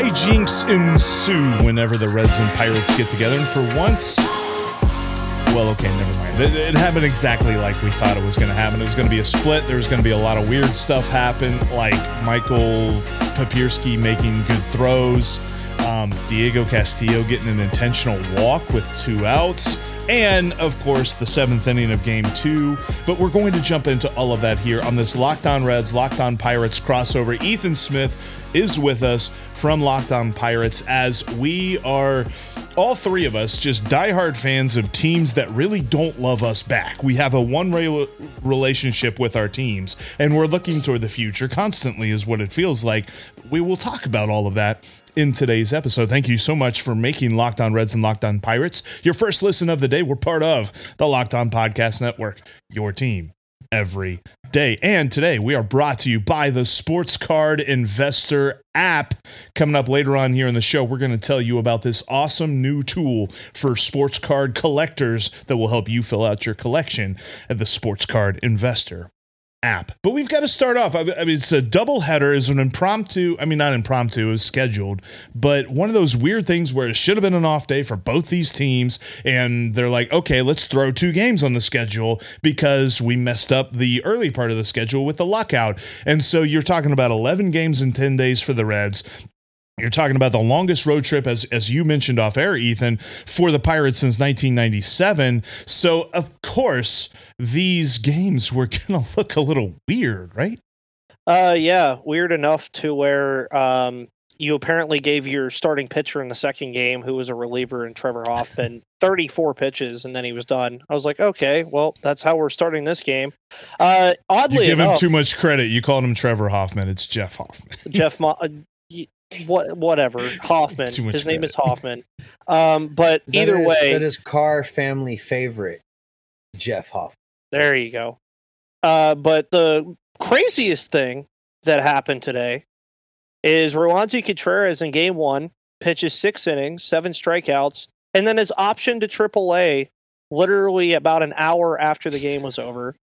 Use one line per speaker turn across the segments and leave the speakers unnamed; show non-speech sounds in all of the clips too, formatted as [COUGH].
hijinks ensue whenever the Reds and Pirates get together. And for once, well, okay, never mind. It, it happened exactly like we thought it was going to happen. It was going to be a split. There was going to be a lot of weird stuff happen, like Michael Papierski making good throws, um, Diego Castillo getting an intentional walk with two outs and of course the seventh inning of game two. But we're going to jump into all of that here on this Locked On Reds, Locked On Pirates crossover. Ethan Smith is with us from Locked On Pirates as we are all three of us just diehard fans of teams that really don't love us back. We have a one way relationship with our teams, and we're looking toward the future constantly, is what it feels like. We will talk about all of that in today's episode. Thank you so much for making Locked On Reds and Locked On Pirates your first listen of the day. We're part of the Locked On Podcast Network, your team every day. And today we are brought to you by the Sports Card Investor app. Coming up later on here in the show, we're going to tell you about this awesome new tool for sports card collectors that will help you fill out your collection at the Sports Card Investor app. But we've got to start off. I mean, it's a double header. Is an impromptu. I mean, not impromptu. It was scheduled, but one of those weird things where it should have been an off day for both these teams, and they're like, okay, let's throw two games on the schedule because we messed up the early part of the schedule with the lockout. And so you're talking about 11 games in 10 days for the Reds. You're talking about the longest road trip, as as you mentioned off air, Ethan, for the Pirates since 1997. So of course these games were [LAUGHS] gonna look a little weird, right?
Uh, yeah, weird enough to where um you apparently gave your starting pitcher in the second game, who was a reliever in Trevor Hoffman, [LAUGHS] 34 pitches, and then he was done. I was like, okay, well, that's how we're starting this game. Uh, oddly,
you give
enough,
him too much credit. You called him Trevor Hoffman. It's Jeff Hoffman.
Jeff, [LAUGHS] Mo- what, whatever, [LAUGHS] Hoffman. His credit. name is Hoffman. Um, but
that
either
is,
way,
that is Carr family favorite, Jeff Hoffman.
There you go. Uh, but the craziest thing that happened today is Roansy Contreras in game one pitches six innings, seven strikeouts, and then is optioned to AAA literally about an hour after the game was over.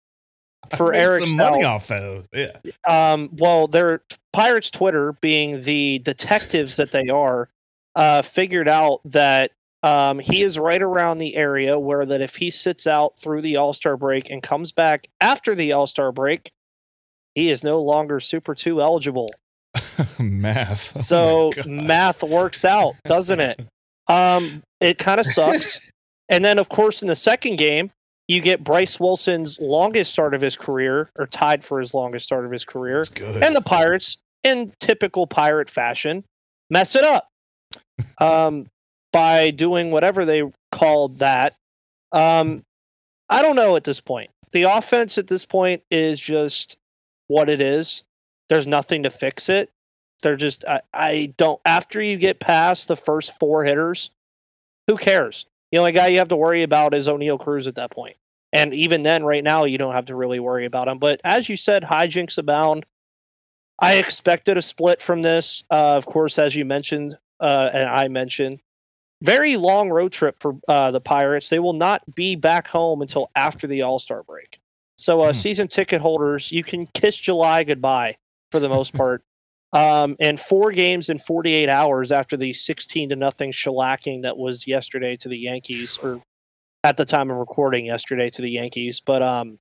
For Eric,
some money off of yeah.
Um, well, their Pirates Twitter, being the detectives that they are, uh, figured out that um, he is right around the area where that if he sits out through the All Star break and comes back after the All Star break, he is no longer Super Two eligible. [LAUGHS]
math.
So [LAUGHS] oh math works out, doesn't it? [LAUGHS] Um, it kind of sucks. and then, of course, in the second game, you get Bryce Wilson's longest start of his career, or tied for his longest start of his career, and the Pirates, in typical Pirate fashion, mess it up [LAUGHS] um, by doing whatever they called that. Um, I don't know at this point. The offense at this point is just what it is. There's nothing to fix it. They're just I, I don't after you get past the first four hitters, who cares? The only guy you have to worry about is Oneil Cruz at that point. And even then, right now, you don't have to really worry about him. But as you said, hijinks abound. I expected a split from this. Uh, of course, as you mentioned, uh, and I mentioned, very long road trip for uh, the Pirates. They will not be back home until after the All Star break. So, uh, hmm. season ticket holders, you can kiss July goodbye for the most [LAUGHS] part. Um, and four games in 48 hours after the 16 to nothing shellacking that was yesterday to the Yankees, or at the time of recording yesterday to the Yankees. But um,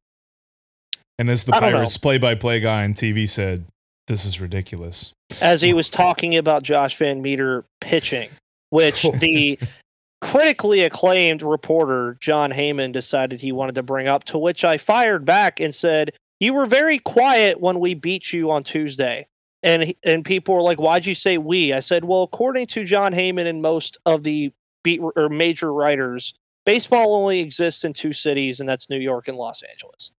and as the Pirates play-by-play guy on TV said, "This is ridiculous."
As he [LAUGHS] was talking about Josh Van Meter pitching, which [LAUGHS] the critically acclaimed reporter Jon Heyman decided he wanted to bring up, to which I fired back and said, "You were very quiet when we beat you on Tuesday." And and people were like, "Why'd you say we?" I said, "Well, according to Jon Heyman and most of the beat or major writers, baseball only exists in two cities, and that's New York and Los Angeles.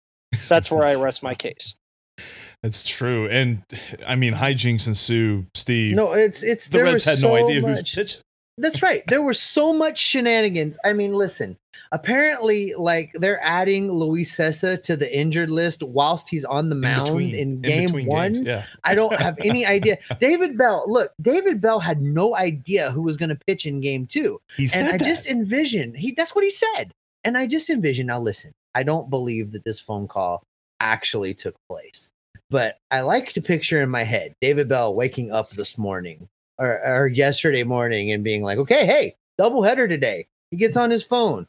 That's where I rest my case." [LAUGHS]
That's true, and I mean hijinks ensue. Steve,
no, it's it's
the Reds had
so
no idea
much,
who's pitching.
That's right. There was so much shenanigans. I mean, listen. Apparently, like they're adding Luis Cessa to the injured list whilst he's on the mound in, between, in game in one.
Games, yeah.
I don't have any idea. [LAUGHS] David Bell, look, David Bell had no idea who was going to pitch in game two.
He said
and I
that.
just envisioned he. That's what he said. And I just envisioned. Now, listen. I don't believe that this phone call actually took place, but I like to picture in my head David Bell waking up this morning or, or yesterday morning and being like, okay, hey, doubleheader today. He gets on his phone.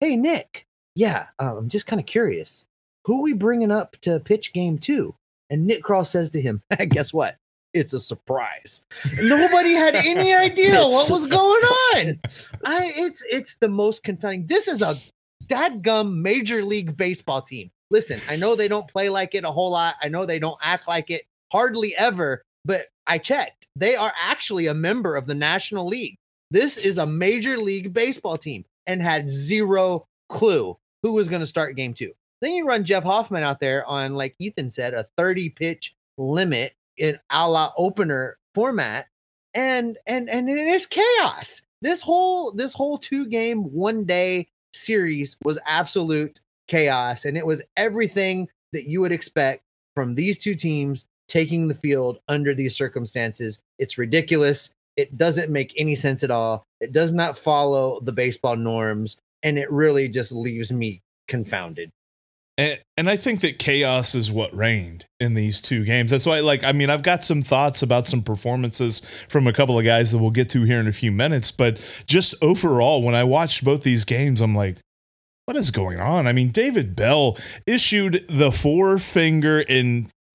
Hey, Nick. Yeah, um, I'm just kind of curious. Who are we bringing up to pitch game two? And Nick Krall says to him, [LAUGHS] guess what? It's a surprise. Nobody had any [LAUGHS] idea what was going on. I it's it's the most confounding. This is a dadgum major league baseball team. Listen, I know they don't play like it a whole lot. I know they don't act like it hardly ever, but I checked. They are actually a member of the National League. This is a major league baseball team and had zero clue who was going to start game two. Then you run Jeff Hoffman out there on, like Ethan said, a 30 pitch limit in a la opener format. And and and it is chaos. This whole this whole two game one day series was absolute chaos, and it was everything that you would expect from these two teams taking the field under these circumstances. It's ridiculous. It doesn't make any sense at all. It does not follow the baseball norms, and it really just leaves me confounded.
And, and I think that chaos is what reigned in these two games. That's why, like, I mean, I've got some thoughts about some performances from a couple of guys that we'll get to here in a few minutes. But just overall, when I watched both these games, I'm like, what is going on? I mean, David Bell issued the four finger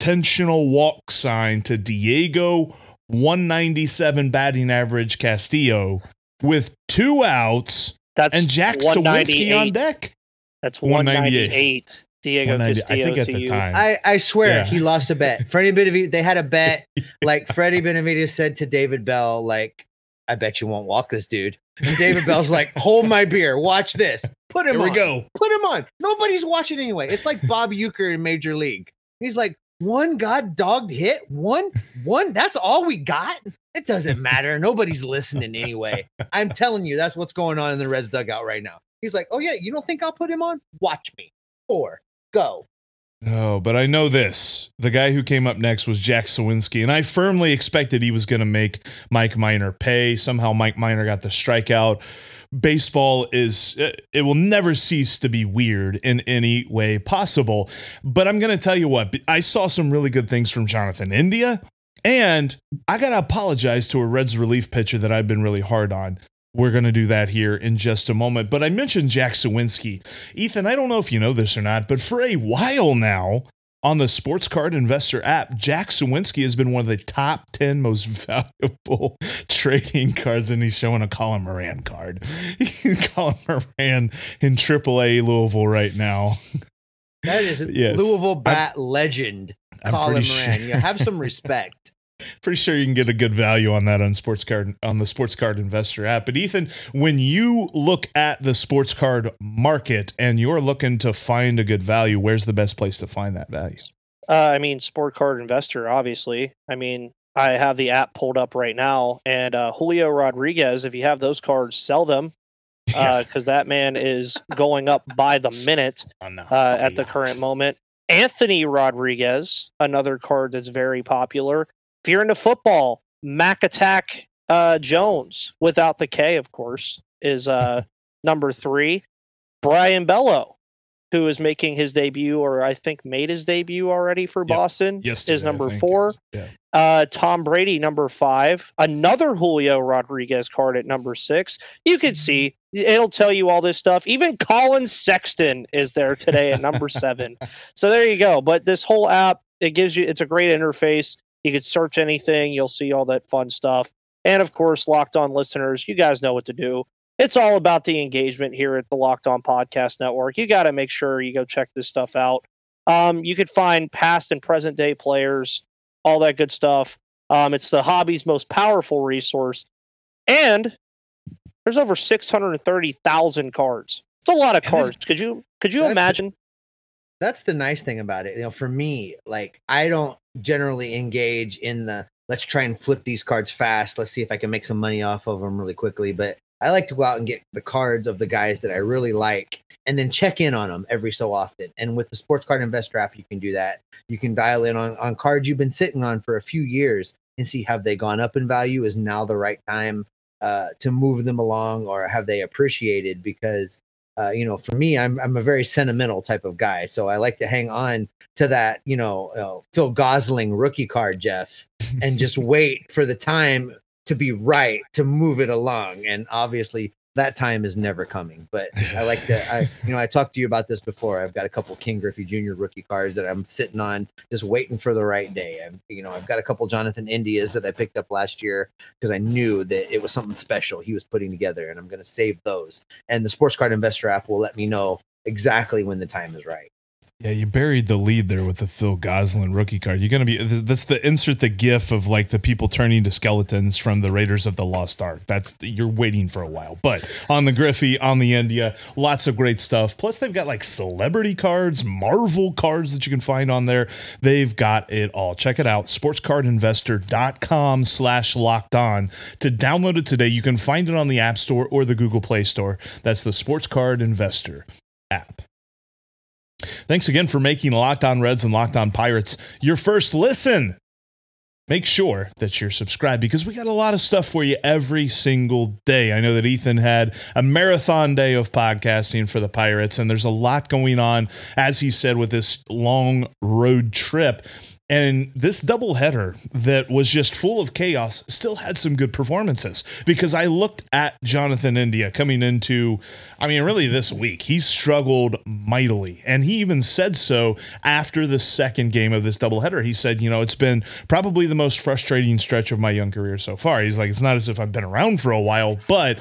intentional walk sign to Diego 197 batting average Castillo with two outs
That's
and Jack Suwinski on deck.
That's 198. Diego Castillo
I think at the
you.
time.
I, I swear
Yeah.
he lost a bet. Freddie [LAUGHS] Benavides, they had a bet. [LAUGHS] Like Freddie Benavides said to David Bell, like, I bet you won't walk this dude. And David Bell's like, [LAUGHS] hold my beer. Watch this. Put him
Here we
on.
go.
Put him on. Nobody's watching anyway. It's like Bob Uecker in Major League. He's like, one god dog hit, one, one. That's all we got. It doesn't matter. Nobody's listening anyway. I'm telling you, that's what's going on in the Reds dugout right now. He's like, oh yeah, you don't think I'll put him on? Watch me. Four, go.
No, but I know this. The guy who came up next was Jack Suwinski, and I firmly expected he was going to make Mike Minor pay. Somehow Mike Minor got the strikeout. Baseball is, uh, it will never cease to be weird in any way possible. But I'm going to tell you what, I saw some really good things from Jonathan India, and I got to apologize to a Reds relief pitcher that I've been really hard on. We're going to do that here in just a moment. But I mentioned Jack Suwinski. Ethan, I don't know if you know this or not, but for a while now on the Sports Card Investor app, Jack Suwinski has been one of the top 10 most valuable [LAUGHS] trading cards, and he's showing a Colin Moran card. [LAUGHS] Colin Moran in AAA Louisville right now.
That is [LAUGHS]
Yes.
Louisville bat legend,
I'm
Colin Moran.
sure-
You have some respect.
Pretty sure you can get a good value on that on sports card on the sports card investor app. But Ethan, when you look at the sports card market and you're looking to find a good value, where's the best place to find that value?
Uh, I mean, Sport Card Investor, obviously. I mean, I have the app pulled up right now, and uh, Julio Rodriguez. If you have those cards, sell them [LAUGHS] because that man is going up by the minute
Oh, no.
uh, at the current moment. Anthony Rodriguez, another card that's very popular. If you're into football, Mac Attack uh, Jones, without the K, of course, is uh, [LAUGHS] number three. Brayan Bello, who is making his debut, or I think made his debut already for
Yep.
Boston,
Yesterday,
is number four.
Yeah.
Uh, Tom Brady, number five. Another Julio Rodriguez card at number six. You can see [LAUGHS] it'll tell you all this stuff. Even Collin Sexton is there today at number seven. [LAUGHS] So there you go. But this whole app, it gives you, it's a great interface. You could search anything, you'll see all that fun stuff. And of course, locked on listeners, you guys know what to do. It's all about the engagement here at the Locked On Podcast Network. You got to make sure you go check this stuff out. Um, you could find past and present day players, all that good stuff. Um, it's the hobby's most powerful resource. And there's over 630,000 cards. It's a lot of cards. Could you could you imagine?
That's the nice thing about it. You know, for me, like I don't generally engage in the let's try and flip these cards fast. Let's see if I can make some money off of them really quickly. But I like to go out and get the cards of the guys that I really like and then check in on them every so often. And with the sports card investor app, you can do that. You can dial in on, on cards you've been sitting on for a few years and see have they gone up in value? Is now the right time uh, to move them along or have they appreciated? Because uh, you know, for me, I'm I'm a very sentimental type of guy, so I like to hang on to that, you know, uh, Phil Gosselin rookie card, Jeff, and just [LAUGHS] wait for the time to be right to move it along. And obviously, that time is never coming. But [LAUGHS] I like that. I, you know, I talked to you about this before. I've got a couple Ken Griffey Jr. rookie cards that I'm sitting on, just waiting for the right day. I'm, you know, I've got a couple Jonathan Indias that I picked up last year because I knew that it was something special he was putting together, and I'm going to save those. And the Sports Card Investor app will let me know exactly when the time is right.
Yeah, you buried the lead there with the Phil Gosselin rookie card. You're to be that's the insert the gif of like the people turning to skeletons from the Raiders of the Lost Ark. That's you're waiting for a while. But on the Griffey, on the India, lots of great stuff. Plus they've got like celebrity cards, Marvel cards that you can find on there. They've got it all. Check it out. sportscardinvestor.com slash locked on. To download it today, you can find it on the App Store or the Google Play Store. That's the Sports Card Investor. Thanks again for making Locked On Reds and Locked On Pirates your first listen. Make sure that you're subscribed because we got a lot of stuff for you every single day. I know that Ethan had a marathon day of podcasting for the Pirates, and there's a lot going on, as he said, with this long road trip. And this doubleheader that was just full of chaos still had some good performances because I looked at Jonathan India coming into, I mean, really this week. He struggled mightily. And he even said so after the second game of this doubleheader. He said, you know, it's been probably the most frustrating stretch of my young career so far. He's like, it's not as if I've been around for a while, but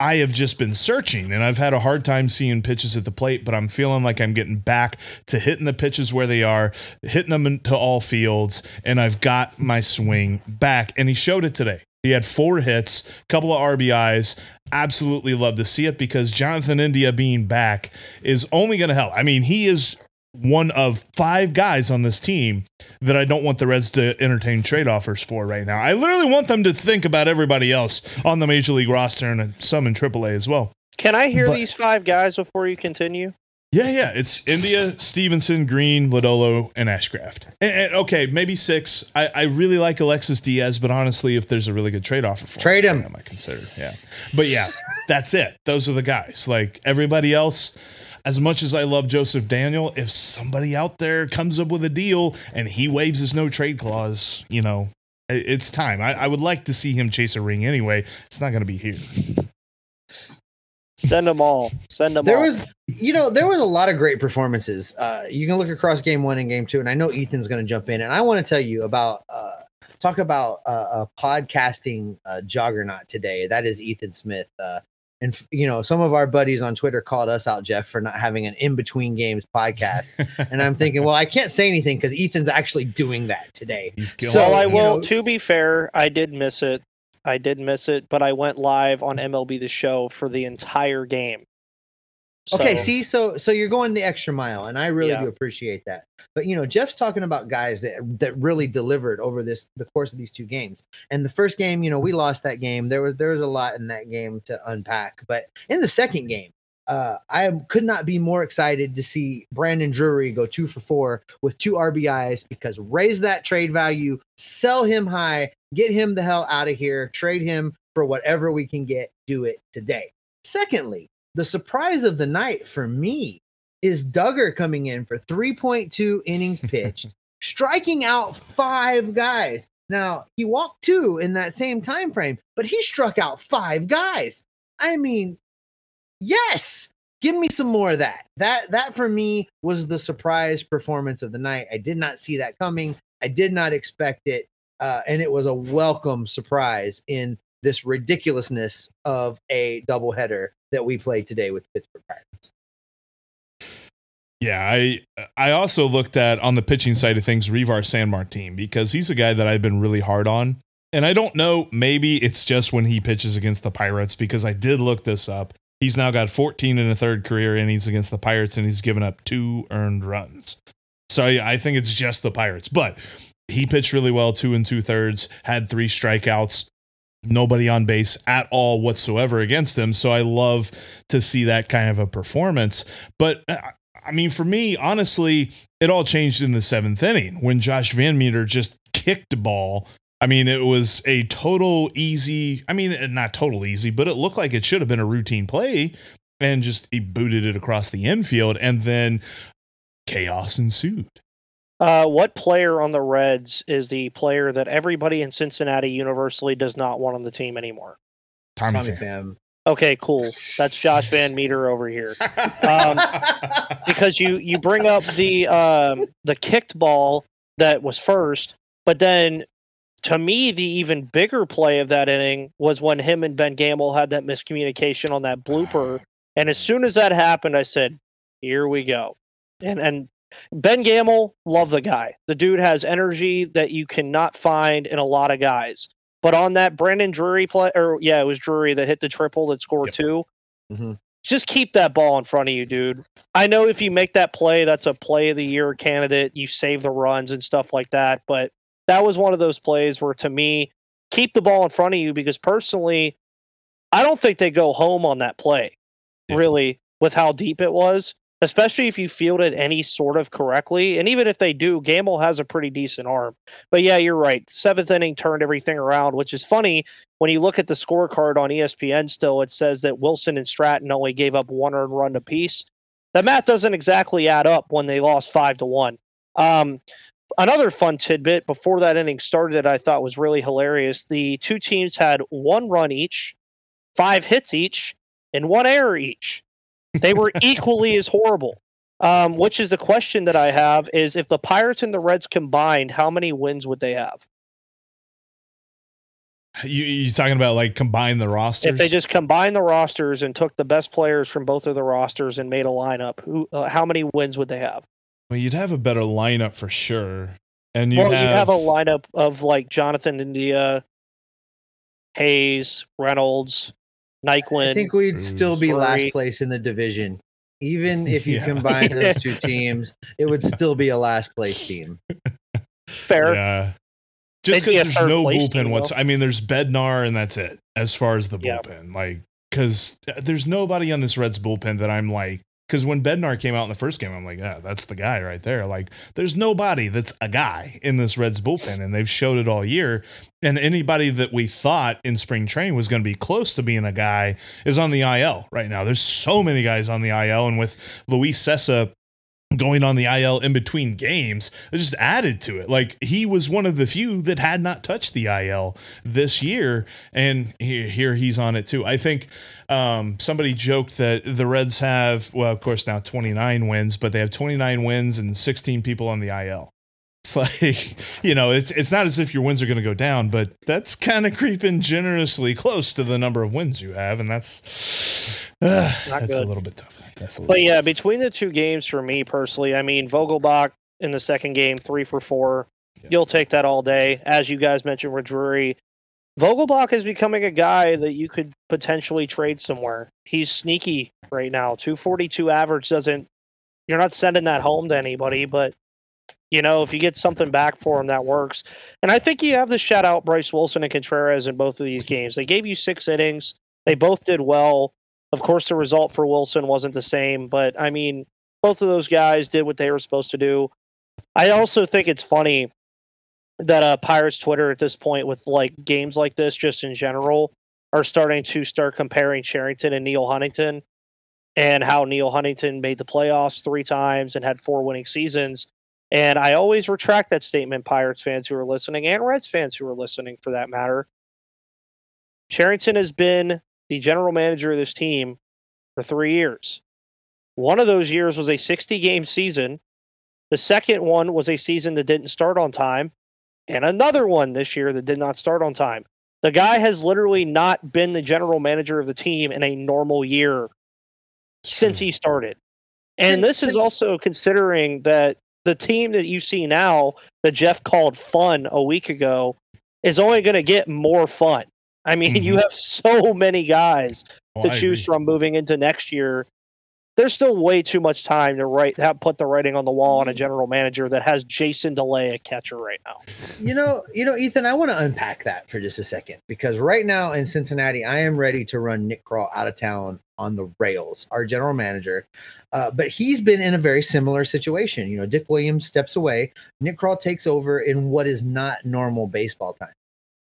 I have just been searching and I've had a hard time seeing pitches at the plate, but I'm feeling like I'm getting back to hitting the pitches where they are, hitting them into all fields, and I've got my swing back. And he showed it today. He had four hits, a couple of RBIs. Absolutely love to see it because Jonathan India being back is only going to help. I mean, he is one of five guys on this team that I don't want the Reds to entertain trade offers for right now. I literally want them to think about everybody else on the Major League roster and some in AAA as well.
Can I hear
But-
these five guys before you continue?
Yeah, yeah. It's India, Stevenson, Green, Lodolo, and Ashcraft. And, and, okay, maybe six. I, I really like Alexis Diaz, but honestly, if there's a really good trade offer for
Trade him.
I might consider. Yeah, but yeah, [LAUGHS] that's it. Those are the guys. Like everybody else. As much as I love Joseph Daniel, if somebody out there comes up with a deal and he waives his no trade clause, you know, it's time. I, I would like to see him chase a ring anyway. It's not going to be here.
Send them all. Send them all.
There
all.
was, you know, there was a lot of great performances. Uh, you can look across game one and game two, and I know Ethan's going to jump in, and I want to tell you about uh, talk about uh, a podcasting uh, juggernaut today. That is Ethan Smith. Uh, and you know, some of our buddies on Twitter called us out, Jeff, for not having an in between games podcast. [LAUGHS] and I'm thinking, well, I can't say anything because Ethan's actually doing that today.
He's
So,
I will.
know-
to be fair, I did miss it. I did miss it, but I went live on MLB The Show for the entire game.
Okay,
So-
see, so so you're going the extra mile, and I really
Yeah.
do appreciate that. But you know, Jeff's talking about guys that that really delivered over this the course of these two games. And the first game, you know, we lost that game. There was there was a lot in that game to unpack. But in the second game, uh, I could not be more excited to see Brandon Drury go two for four with two RBIs because raise that trade value, sell him high, get him the hell out of here, trade him for whatever we can get. Do it today. Secondly, the surprise of the night for me is Dugger coming in for 3.2 innings pitched, [LAUGHS] striking out five guys. Now he walked two in that same time frame, but he struck out five guys. I mean, yes, give me some more of that. That that for me was the surprise performance of the night. I did not see that coming. I did not expect it, uh, and it was a welcome surprise in this ridiculousness of a doubleheader that we played today with Pittsburgh Pirates.
Yeah, I I also looked at on the pitching side of things Reiver Sanmartin because he's a guy that I've been really hard on. And I don't know, maybe it's just when he pitches against the Pirates because I did look this up. He's now got 14 and a third career innings against the Pirates and he's given up two earned runs. So I think it's just the Pirates, but he pitched really well, two and two thirds, had three strikeouts, nobody on base at all whatsoever against him. So I love to see that kind of a performance. But uh, I mean, for me, honestly, it all changed in the seventh inning when Josh Van Meter just kicked the ball. I mean, it was a total easy, I mean, not total easy, but it looked like it should have been a routine play and just he booted it across the infield and then chaos ensued.
Uh, what player on the Reds is the player that everybody in Cincinnati universally does not want on the team anymore?
Tommy,
Tommy
Pham.
Pham.
Okay, cool. That's Josh [LAUGHS] Van Meter over here. [LAUGHS] Um, because you you bring up the um, the kicked ball that was first, but then to me the even bigger play of that inning was when him and Ben Gamel had that miscommunication on that blooper, and as soon as that happened, I said, "Here we go," and and. Ben Gamel, love the guy. The dude has energy that you cannot find in a lot of guys. But on that Brandon Drury play, or yeah, it was Drury that hit the triple that scored
Yep.
2
Mhm.
Just keep that ball in front of you, dude. I know if you make that play, that's a play of the year candidate. You save the runs and stuff like that. But that was one of those plays where, to me, keep the ball in front of you because personally, I don't think they go home on that play,
Yeah.
really, with how deep it was, especially if you fielded any sort of correctly. And even if they do, Gamel has a pretty decent arm. But yeah, you're right. Seventh inning turned everything around, which is funny when you look at the scorecard on ESPN still, it says that Wilson and Stratton only gave up one earned run apiece. That math doesn't exactly add up when they lost five to one. Um, another fun tidbit before that inning started that I thought was really hilarious. The two teams had one run each, five hits each, and one error each. They were equally as horrible. Um, which is the question that I have is if the Pirates and the Reds combined, how many wins would they have?
You you talking about like combine the rosters?
If they just combined the rosters and took the best players from both of the rosters and made a lineup, who uh, how many wins would they have?
well, you'd have a better lineup for sure, and you
well,
have,
you'd have a lineup of like Jonathan India, Hayes, Reynolds, Naquin.
I think we'd still be
Drury.
last place in the division. Even [LAUGHS] if you
Yeah.
combine those two [LAUGHS] teams, it would still be a last place team. [LAUGHS]
fair.
Yeah. Just
They'd be a
because there's no bullpen
team,
what's. I mean, there's Bednar and that's it as far as the
Yeah.
bullpen. Like, because uh, there's nobody on this Reds bullpen that I'm like. Because when Bednar came out in the first game, I'm like, yeah, that's the guy right there. Like, there's nobody that's a guy in this Reds bullpen, and they've showed it all year. And anybody that we thought in spring training was going to be close to being a guy is on the IL right now. There's so many guys on the IL, and with Luis Cessa going on the IL in between games, it just added to it. Like he was one of the few that had not touched the IL this year, and here, here he's on it too. I think um, somebody joked that the Reds have, well, of course now 29 wins, but they have 29 wins and 16 people on the IL. It's like [LAUGHS] you know, it's it's not as if your wins are going to go down, but that's kind of creeping generously close to the number of wins you have, and that's [SIGHS] uh, that's
good.
a little bit tough.
But yeah, between the two games for me personally, I mean Vogelbach in the second game, three for four.
Yeah.
You'll take that all day. As you guys mentioned with Drury. Vogelbach is becoming a guy that you could potentially trade somewhere. He's sneaky right now. 242 average doesn't you're not sending that home to anybody, but you know, if you get something back for him, that works. And I think you have to shout out Bryce Wilson and Contreras in both of these games. They gave you six innings. They both did well. Of course, the result for Wilson wasn't the same, but I mean, both of those guys did what they were supposed to do. I also think it's funny that uh, Pirates Twitter at this point, with like games like this, just in general, are starting to start comparing Cherington and Neil Huntington, and how Neil Huntington made the playoffs three times and had four winning seasons. And I always retract that statement, Pirates fans who are listening, and Reds fans who are listening, for that matter. Cherington has been the general manager of this team for three years. One of those years was a 60 game season. The second one was a season that didn't start on time, and another one this year that did not start on time. The guy has literally not been the general manager of the team in a normal year since he started. And this is also considering that the team that you see now that Jeff called fun a week ago is only going to get more fun. I mean, you have so many guys
Oh,
to
I
choose
agree.
from moving into next year. There's still way too much time to write have put the writing on the wall on a general manager that has Jason Delay a catcher right now.
You know, you know, Ethan, I want to unpack that for just a second because right now in Cincinnati, I am ready to run Nick Krall out of town on the rails, our general manager. Uh, but he's been in a very similar situation. You know, Dick Williams steps away, Nick Krall takes over in what is not normal baseball time.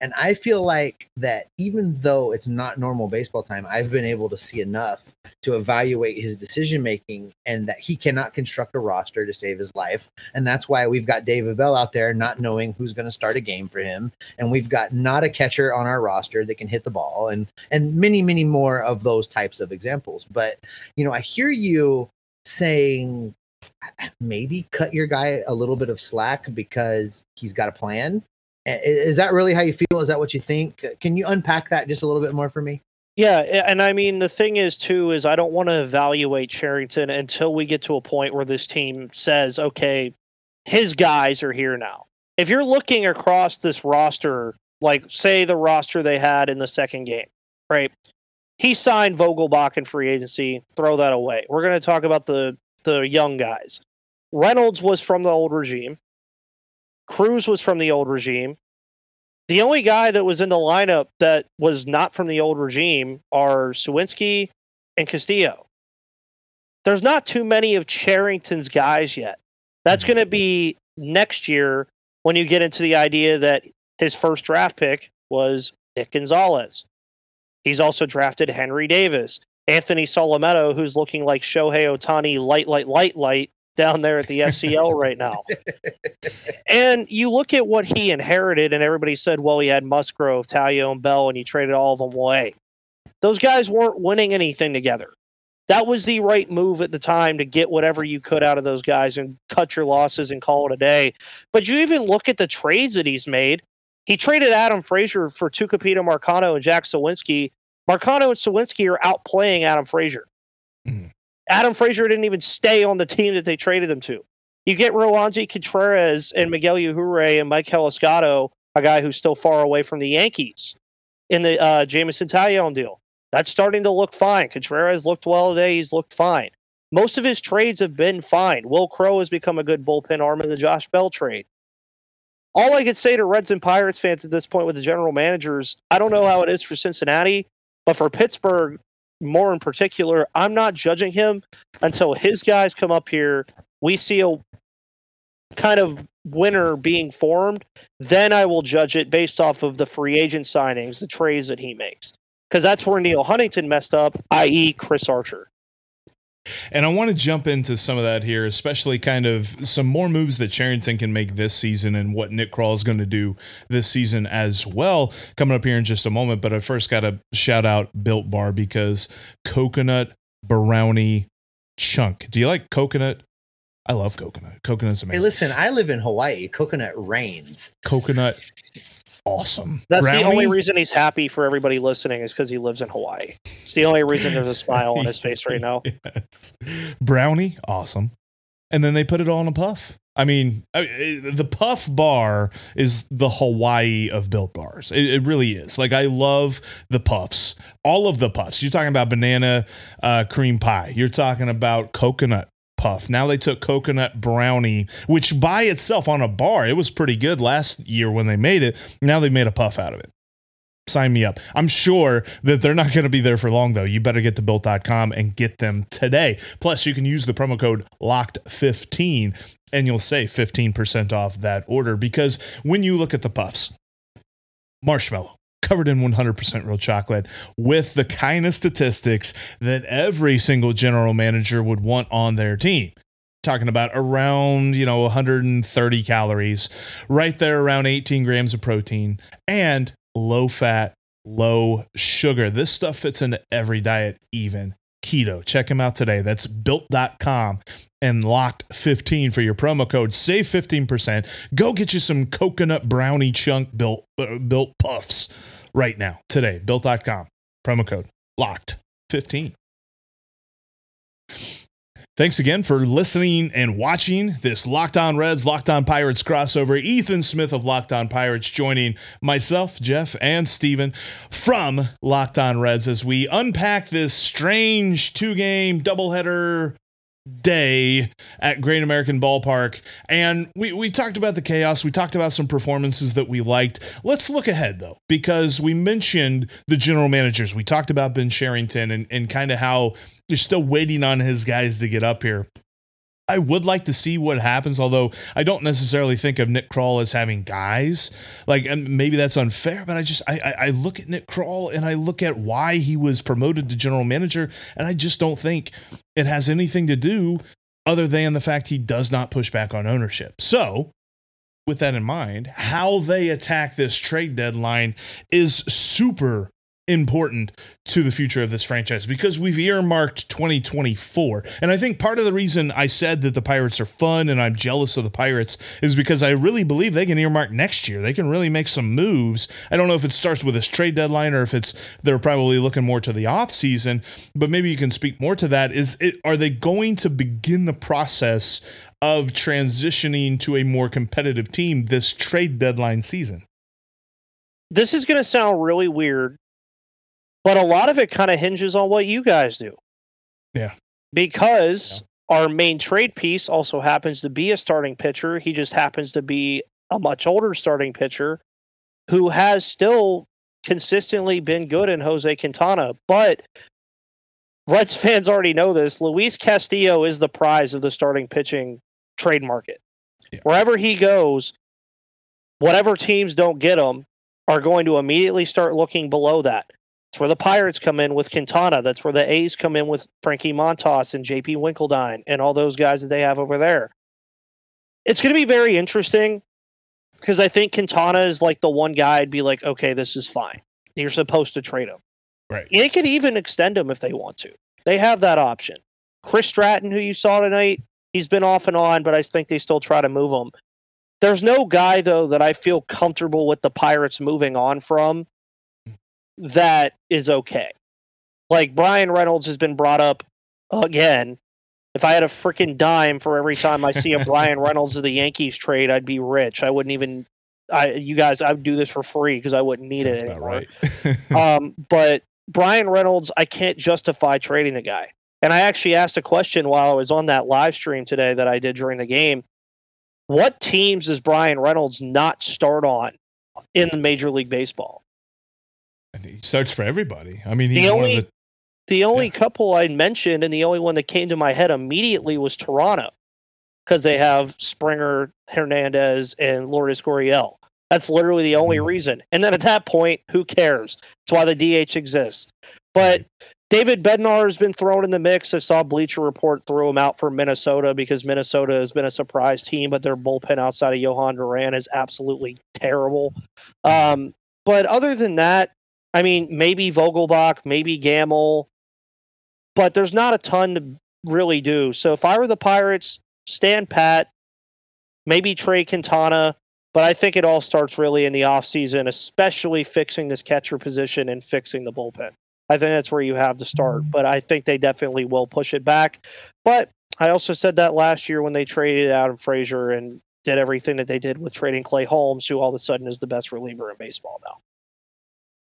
And I feel like that even though it's not normal baseball time, I've been able to see enough to evaluate his decision making and that he cannot construct a roster to save his life. And that's why we've got David Bell out there not knowing who's going to start a game for him. And we've got not a catcher on our roster that can hit the ball and and many, many more of those types of examples. But you know, I hear you saying maybe cut your guy a little bit of slack because he's got a plan is that really how you feel? Is that what you think? Uh, can you unpack that just a little bit more for me?
Yeah, and I mean the thing is too is I don't want to evaluate Cherington until we get to a point where this team says, okay, his guys are here now. If you're looking across this roster, like say the roster they had in the second game, right? He signed Vogelbach in free agency. Throw that away. We're going to talk about the the young guys. Reynolds was from the old regime. Cruz was from the old regime. The only guy that was in the lineup that was not from the old regime are Suwinski and Castillo. There's not too many of Cherington's guys yet. That's mm-hmm. going to be next year when you get into the idea that his first draft pick was Nick Gonzalez. He's also drafted Henry Davis, Anthony Solometo, who's looking like Shohei Ohtani, light, light, light, light, down there at the FCL right now. [LAUGHS] And you look at what he inherited, and everybody said, well, he had Musgrove, Taillon, and Bell, and he traded all of them away. Those guys weren't winning anything together. That was the right move at the time to get whatever you could out of those guys and cut your losses and call it a day. But you even look at the trades that he's made. He traded Adam Frazier for Tucupita Marcano and Jack Suwinski. Marcano and Suwinski are outplaying Adam Frazier. Mm. Adam Frazier didn't even stay on the team that they traded him to. You get Roansy Contreras and Miguel Yajure and Mike Helescado, a guy who's still far away from the Yankees in the uh, Jameson Taillon deal. That's starting to look fine. Contreras looked well today. He's looked fine. Most of his trades have been fine. Wil Crowe has become a good bullpen arm in the Josh Bell trade. All I could say to Reds and Pirates fans at this point with the general managers, I don't know how it is for Cincinnati, but for Pittsburgh, more in particular, I'm not judging him until his guys come up here. We see a kind of winner being formed. Then I will judge it based off of the free agent signings, the trades that he makes. Because that's where Neil Huntington messed up, i.e., Chris Archer.
And I want to jump into some of that here, especially kind of some more moves that Cherington can make this season and what Nick Krall is going to do this season as well. Coming up here in just a moment. But I first got to shout out Built Bar because coconut brownie chunk. Do you like coconut? I love coconut. Coconut's amazing.
Hey, listen, I live in Hawaii. Coconut rains.
Coconut awesome.
That's Brownie? the only reason he's happy for everybody listening is because he lives in Hawaii. It's the only reason there's a smile on his [LAUGHS] face right now. yes.
Brownie, awesome. And then they put it all in a puff. I mean, the puff bar is the Hawaii of built bars. It, it, really is. Like I love the puffs, all of the puffs. You're talking about banana uh, cream pie. You're talking about coconut puff. Now they took coconut brownie, which by itself on a bar, it was pretty good last year when they made it. Now they made a puff out of it. Sign me up. I'm sure that they're not going to be there for long, though. You better get to built.com and get them today. Plus, you can use the promo code LOCKED15 and you'll save 15% off that order because when you look at the puffs, marshmallow, covered in 100% real chocolate with the kind of statistics that every single general manager would want on their team. Talking about around you know 130 calories right there around 18 grams of protein and low fat low sugar. This stuff fits into every diet even keto. Check them out today. That's built.com and locked 15 for your promo code. Save 15% go get you some coconut brownie chunk built uh, built puffs right now, today. Built.com. Promo code locked 15. Thanks again for listening and watching this Locked On Reds, Locked On Pirates crossover. Ethan Smith of Locked On Pirates joining myself, Jeff, and Steven from Locked On Reds as we unpack this strange two game doubleheader day at Great American Ballpark. And we, we talked about the chaos. We talked about some performances that we liked. Let's look ahead, though, because we mentioned the general managers. We talked about Ben Cherington and, and kind of how they're still waiting on his guys to get up here. I would like to see what happens, although I don't necessarily think of Nick Krall as having guys. Like, and maybe that's unfair, but I just I, I, I look at Nick Krall and I look at why he was promoted to general manager, and I just don't think it has anything to do other than the fact he does not push back on ownership. So, with that in mind, how they attack this trade deadline is super important to the future of this franchise because we've earmarked 2024. And I think part of the reason I said that the Pirates are fun and I'm jealous of the Pirates is because I really believe they can earmark next year. They can really make some moves. I don't know if it starts with this trade deadline or if it's they're probably looking more to the off season, but maybe you can speak more to that. Is it are they going to begin the process of transitioning to a more competitive team this trade deadline season?
This is going to sound really weird but a lot of it kind of hinges on what you guys do.
Yeah.
Because yeah. our main trade piece also happens to be a starting pitcher. He just happens to be a much older starting pitcher who has still consistently been good in Jose Quintana. But Reds [LAUGHS] fans already know this. Luis Castillo is the prize of the starting pitching trade market. Yeah. Wherever he goes, whatever teams don't get him are going to immediately start looking below that. That's where the Pirates come in with Quintana. That's where the A's come in with Frankie Montas and JP Winkeldine and all those guys that they have over there. It's going to be very interesting because I think Quintana is like the one guy I'd be like, okay, this is fine. You're supposed to trade him.
Right.
They could even extend him if they want to. They have that option. Chris Stratton, who you saw tonight, he's been off and on, but I think they still try to move him. There's no guy though that I feel comfortable with the Pirates moving on from that is okay. Like Brian Reynolds has been brought up again. If I had a freaking dime for every time I see a [LAUGHS] Brian Reynolds of the Yankees trade, I'd be rich. I wouldn't even. I you guys, I would do this for free because I wouldn't need Sounds it anymore. Right. [LAUGHS] um, but Brian Reynolds, I can't justify trading the guy. And I actually asked a question while I was on that live stream today that I did during the game. What teams does Brian Reynolds not start on in the Major League Baseball?
He starts for everybody. I mean, he's
the
only,
the, the only yeah. couple I mentioned, and the only one that came to my head immediately was Toronto, because they have Springer, Hernandez, and Lourdes Gurriel. That's literally the only mm-hmm. reason. And then at that point, who cares? That's why the DH exists. But David Bednar has been thrown in the mix. I saw Bleacher Report throw him out for Minnesota because Minnesota has been a surprise team, but their bullpen outside of Jhoan Duran is absolutely terrible. Um, but other than that, I mean, maybe Vogelbach, maybe Gamel, but there's not a ton to really do. So if I were the Pirates, stand pat, maybe Trey Quintana, but I think it all starts really in the offseason, especially fixing this catcher position and fixing the bullpen. I think that's where you have to start, but I think they definitely will push it back. But I also said that last year when they traded Adam Frazier and did everything that they did with trading Clay Holmes, who all of a sudden is the best reliever in baseball now.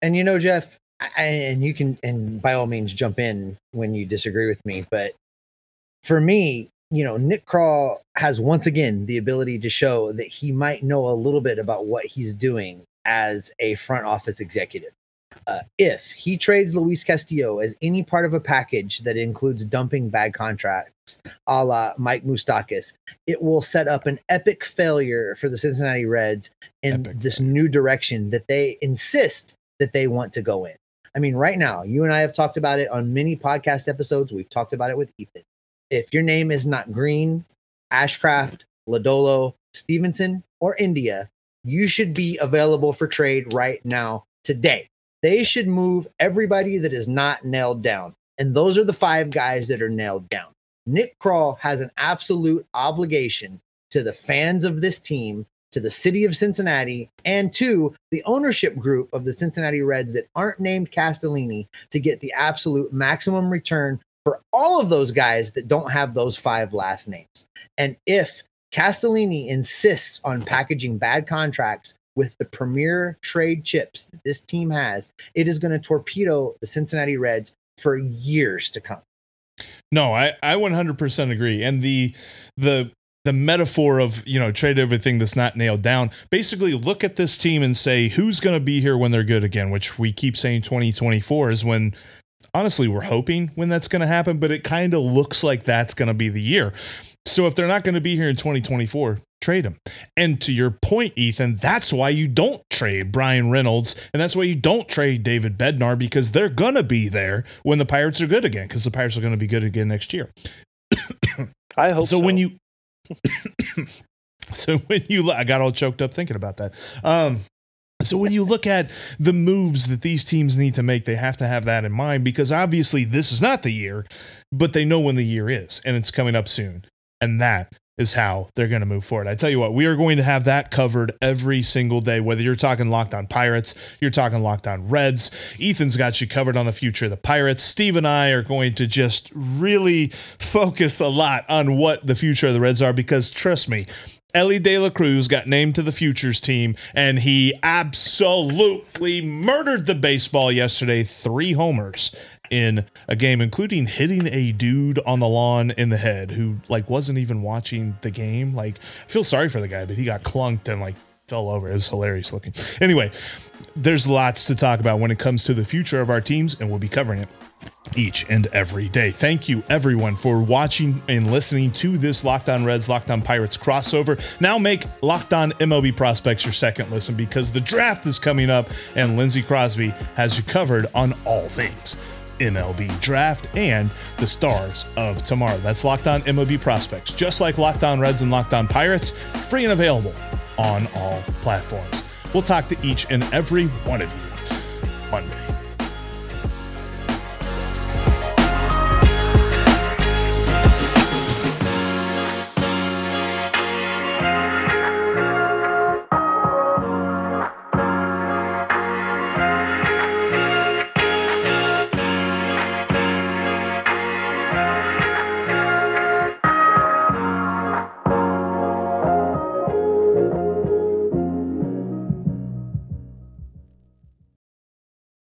And you know, Jeff, and you can, and by all means, jump in when you disagree with me. But for me, you know, Nick Krall has once again the ability to show that he might know a little bit about what he's doing as a front office executive. Uh, if he trades Luis Castillo as any part of a package that includes dumping bad contracts, a la Mike Moustakas, it will set up an epic failure for the Cincinnati Reds in epic this new direction that they insist that they want to go in. I mean, right now, you and I have talked about it on many podcast episodes. We've talked about it with Ethan. If your name is not Green, Ashcraft, Lodolo, Stevenson, or India, you should be available for trade right now, today. They should move everybody that is not nailed down. And those are the five guys that are nailed down. Nick Krall has an absolute obligation to the fans of this team to the city of Cincinnati and to the ownership group of the Cincinnati Reds that aren't named Castellini to get the absolute maximum return for all of those guys that don't have those five last names. And if Castellini insists on packaging bad contracts with the premier trade chips that this team has, it is going to torpedo the Cincinnati Reds for years to come.
No, I, I 100% agree. And the the the metaphor of you know trade everything that's not nailed down basically look at this team and say who's going to be here when they're good again which we keep saying 2024 is when honestly we're hoping when that's going to happen but it kind of looks like that's going to be the year So if they're not going to be here in 2024, trade them. And to your point, Ethan, that's why you don't trade brian Reynolds. And that's why you don't trade David Bednar because they're going to be there when the Pirates are good again because the Pirates are going to be good again next year.
I hope so.
so when you. [COUGHS] so when you. I got all choked up thinking about that. Um, so when you look at the moves that these teams need to make, they have to have that in mind because obviously this is not the year, but they know when the year is and it's coming up soon. And that is how they're going to move forward. I tell you what, we are going to have that covered every single day, whether you're talking locked on Pirates, you're talking locked on Reds. Ethan's got you covered on the future of the Pirates. Steve and I are going to just really focus a lot on what the future of the Reds are because trust me, Elly De La Cruz got named to the futures team, and he absolutely murdered the baseball yesterday. Three homers in a game, including hitting a dude on the lawn in the head who like wasn't even watching the game. Like, I feel sorry for the guy, but he got clunked and like fell over. It was hilarious looking. Anyway, there's lots to talk about when it comes to the future of our teams, and we'll be covering it each and every day. Thank you, everyone, for watching and listening to this Locked On Reds, Locked On Pirates crossover. Now make Locked On MLB Prospects your second listen because the draft is coming up, and Lindsey Crosby has you covered on all things. MLB draft and the stars of tomorrow. That's Locked On MLB Prospects, just like Locked On Reds and Locked On Pirates, free and available on all platforms. We'll talk to each and every one of you Monday.